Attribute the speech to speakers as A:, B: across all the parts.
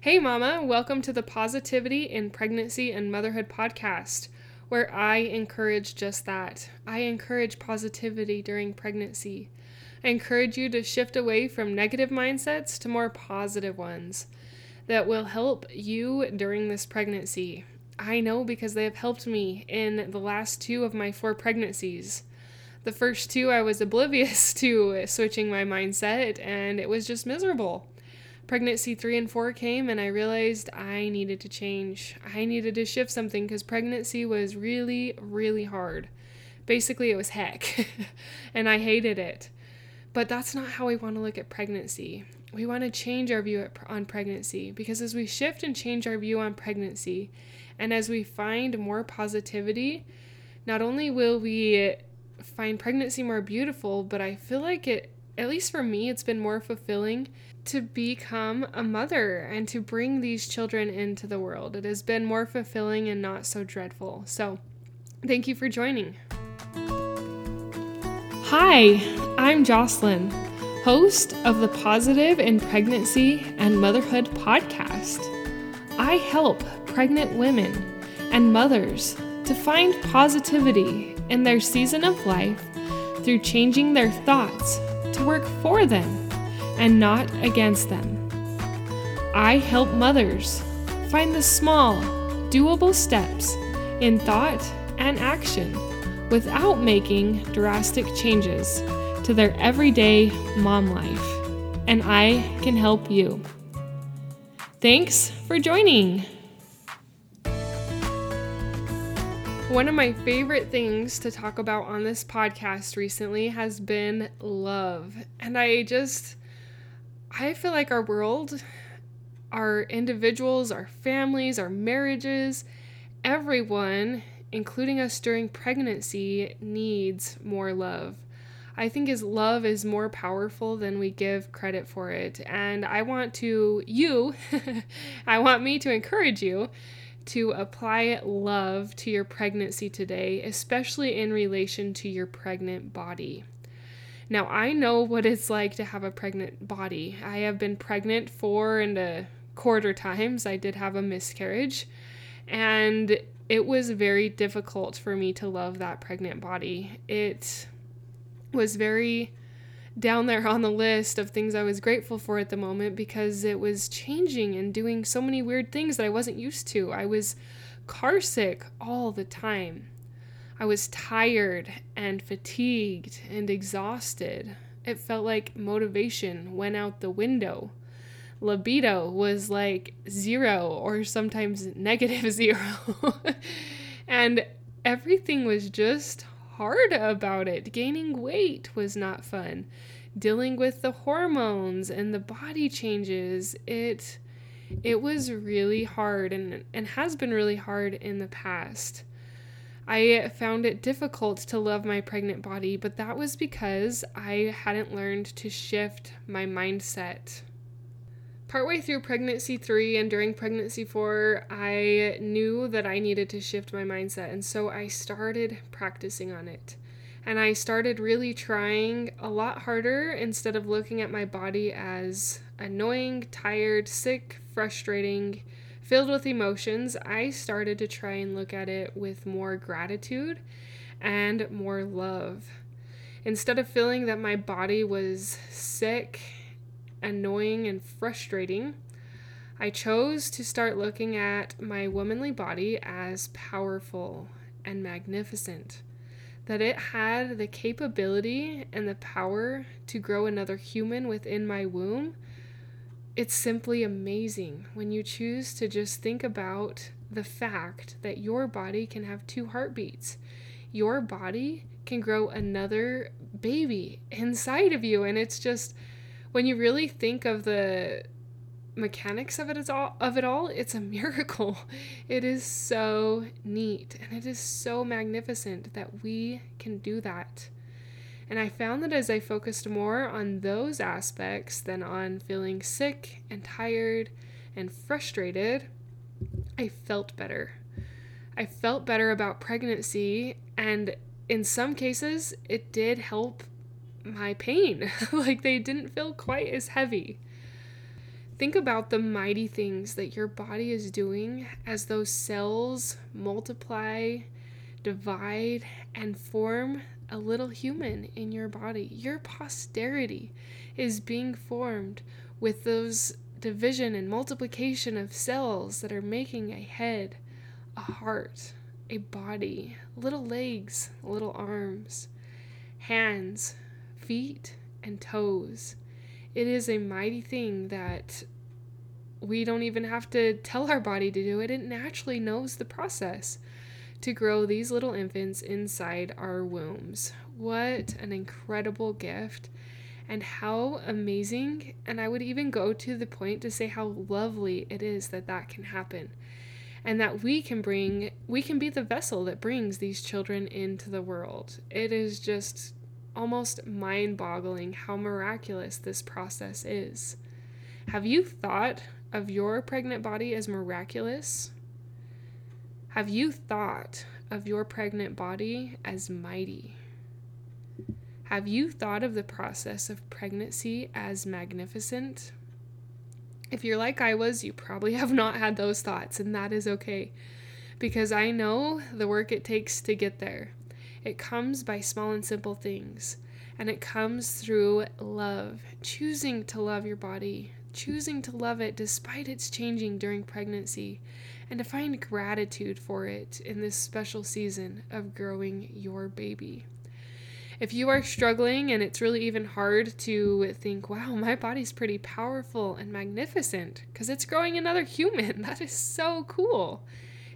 A: Hey, Mama, welcome to the Positivity in Pregnancy and Motherhood podcast, where I encourage just that. I encourage positivity during pregnancy. I encourage you to shift away from negative mindsets to more positive ones that will help you during this pregnancy. I know because they have helped me in the last two of my four pregnancies. The first two, I was oblivious to switching my mindset, and it was just miserable pregnancy three and four came, and I realized I needed to change. I needed to shift something because pregnancy was really, really hard. Basically, it was heck, and I hated it. But that's not how we want to look at pregnancy. We want to change our view on pregnancy because as we shift and change our view on pregnancy, and as we find more positivity, not only will we find pregnancy more beautiful, but I feel like it, at least for me, it's been more fulfilling to become a mother and to bring these children into the world. It has been more fulfilling and not so dreadful. So, thank you for joining. Hi, I'm Jocelyn, host of the Positive in Pregnancy and Motherhood podcast. I help pregnant women and mothers to find positivity in their season of life through changing their thoughts work for them and not against them. I help mothers find the small, doable steps in thought and action without making drastic changes to their everyday mom life. And I can help you. Thanks for joining. One of my favorite things to talk about on this podcast recently has been love. And I just I feel like our world, our individuals, our families, our marriages, everyone, including us during pregnancy, needs more love. I think his love is more powerful than we give credit for it. And I want to, you, I want me to encourage you to apply love to your pregnancy today, especially in relation to your pregnant body. Now, I know what it's like to have a pregnant body. I have been pregnant four and a quarter times. I did have a miscarriage, and it was very difficult for me to love that pregnant body. It was very down there on the list of things I was grateful for at the moment because it was changing and doing so many weird things that I wasn't used to. I was car sick all the time. I was tired and fatigued and exhausted. It felt like motivation went out the window. Libido was like zero or sometimes negative zero. and everything was just hard about it. Gaining weight was not fun. Dealing with the hormones and the body changes, it it was really hard and and has been really hard in the past. I found it difficult to love my pregnant body, but that was because I hadn't learned to shift my mindset. Partway through pregnancy three and during pregnancy four, I knew that I needed to shift my mindset, and so I started practicing on it. And I started really trying a lot harder instead of looking at my body as annoying, tired, sick, frustrating, filled with emotions, I started to try and look at it with more gratitude and more love. Instead of feeling that my body was sick, annoying, and frustrating, I chose to start looking at my womanly body as powerful and magnificent. That it had the capability and the power to grow another human within my womb it's simply amazing when you choose to just think about the fact that your body can have two heartbeats. Your body can grow another baby inside of you and it's just when you really think of the mechanics of it all of it all it's a miracle it is so neat and it is so magnificent that we can do that and I found that as I focused more on those aspects than on feeling sick and tired and frustrated, I felt better. I felt better about pregnancy, and in some cases, it did help my pain. like they didn't feel quite as heavy. Think about the mighty things that your body is doing as those cells multiply, divide, and form a little human in your body. Your posterity is being formed with those division and multiplication of cells that are making a head, a heart, a body, little legs, little arms, hands, feet, and toes. It is a mighty thing that we don't even have to tell our body to do it. It naturally knows the process to grow these little infants inside our wombs. What an incredible gift! And how amazing, and I would even go to the point to say how lovely it is that that can happen. And that we can bring, we can be the vessel that brings these children into the world. It is just almost mind boggling how miraculous this process is. Have you thought of your pregnant body as miraculous? Have you thought of your pregnant body as mighty? Have you thought of the process of pregnancy as magnificent? If you're like I was, you probably have not had those thoughts, and that is okay because I know the work it takes to get there. It comes by small and simple things, and it comes through love, choosing to love your body, choosing to love it despite its changing during pregnancy, and to find gratitude for it in this special season of growing your baby. If you are struggling and it's really even hard to think, wow, my body's pretty powerful and magnificent because it's growing another human, that is so cool.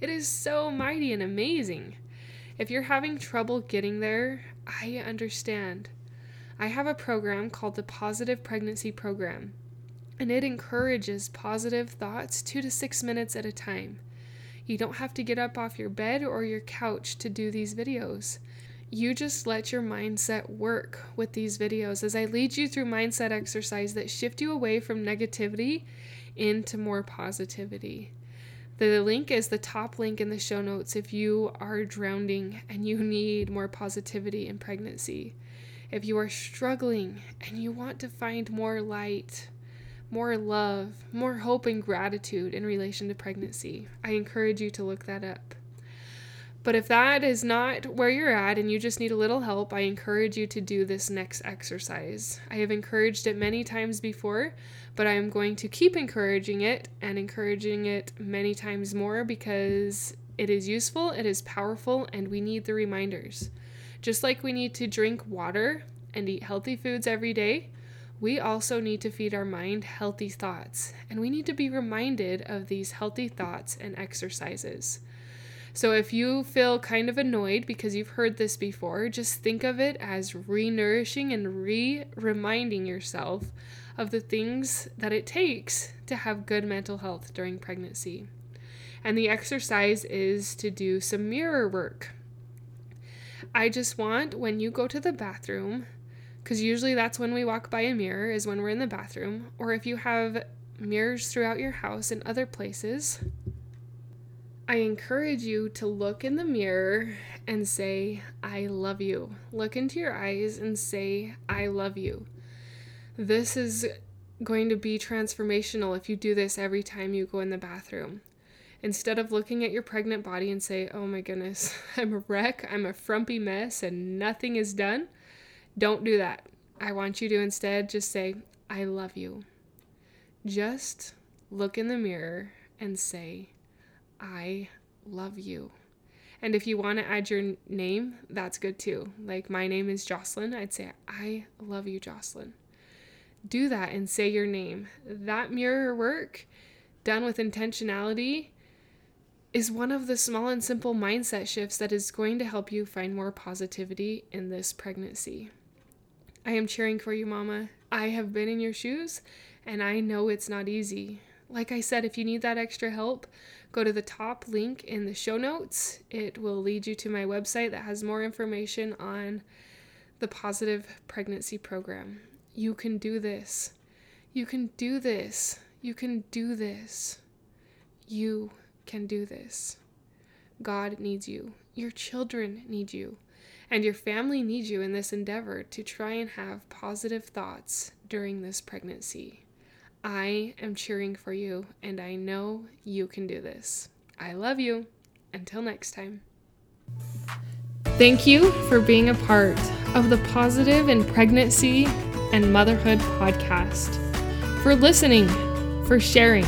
A: It is so mighty and amazing. If you're having trouble getting there, I understand. I have a program called the Positive Pregnancy Program, and it encourages positive thoughts two to six minutes at a time. You don't have to get up off your bed or your couch to do these videos. You just let your mindset work with these videos as I lead you through mindset exercise that shift you away from negativity into more positivity. The link is the top link in the show notes if you are drowning and you need more positivity in pregnancy. If you are struggling and you want to find more light, more love, more hope and gratitude in relation to pregnancy, I encourage you to look that up. But if that is not where you're at and you just need a little help, I encourage you to do this next exercise. I have encouraged it many times before, but I am going to keep encouraging it and encouraging it many times more because it is useful, it is powerful, and we need the reminders. Just like we need to drink water and eat healthy foods every day, we also need to feed our mind healthy thoughts, and we need to be reminded of these healthy thoughts and exercises. So if you feel kind of annoyed because you've heard this before, just think of it as re nourishing and re reminding yourself of the things that it takes to have good mental health during pregnancy. And the exercise is to do some mirror work. I just want when you go to the bathroom, because usually that's when we walk by a mirror, is when we're in the bathroom, or if you have mirrors throughout your house and other places, I encourage you to look in the mirror and say, I love you. Look into your eyes and say, I love you. This is going to be transformational if you do this every time you go in the bathroom. Instead of looking at your pregnant body and say, oh my goodness, I'm a wreck, I'm a frumpy mess, and nothing is done, don't do that. I want you to instead just say, I love you. Just look in the mirror and say, I love you. And if you want to add your name, that's good too. Like my name is Jocelyn, I'd say, I love you, Jocelyn do that and say your name. That mirror work done with intentionality is one of the small and simple mindset shifts that is going to help you find more positivity in this pregnancy. I am cheering for you, Mama. I have been in your shoes and I know it's not easy. Like I said, if you need that extra help, go to the top link in the show notes. It will lead you to my website that has more information on the Positive Pregnancy Program. You can do this. You can do this. You can do this. You can do this. God needs you. Your children need you. And your family needs you in this endeavor to try and have positive thoughts during this pregnancy. I am cheering for you, and I know you can do this. I love you. Until next time. Thank you for being a part of the Positive in Pregnancy and Motherhood podcast, for listening, for sharing,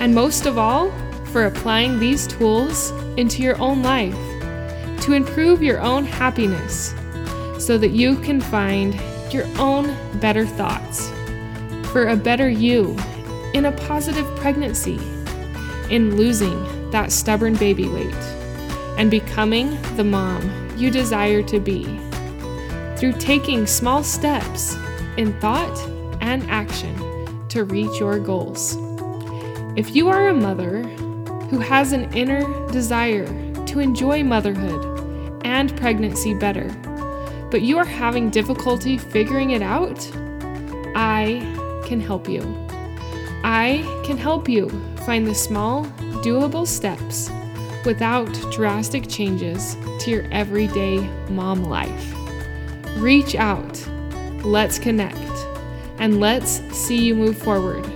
A: and most of all, for applying these tools into your own life to improve your own happiness so that you can find your own better thoughts for a better you in a positive pregnancy, in losing that stubborn baby weight, and becoming the mom you desire to be through taking small steps in thought and action to reach your goals. If you are a mother who has an inner desire to enjoy motherhood and pregnancy better, but you are having difficulty figuring it out, I can help you. I can help you find the small, doable steps without drastic changes to your everyday mom life. Reach out, let's connect, and let's see you move forward.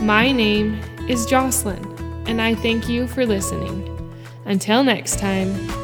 A: My name is Jocelyn, and I thank you for listening. Until next time.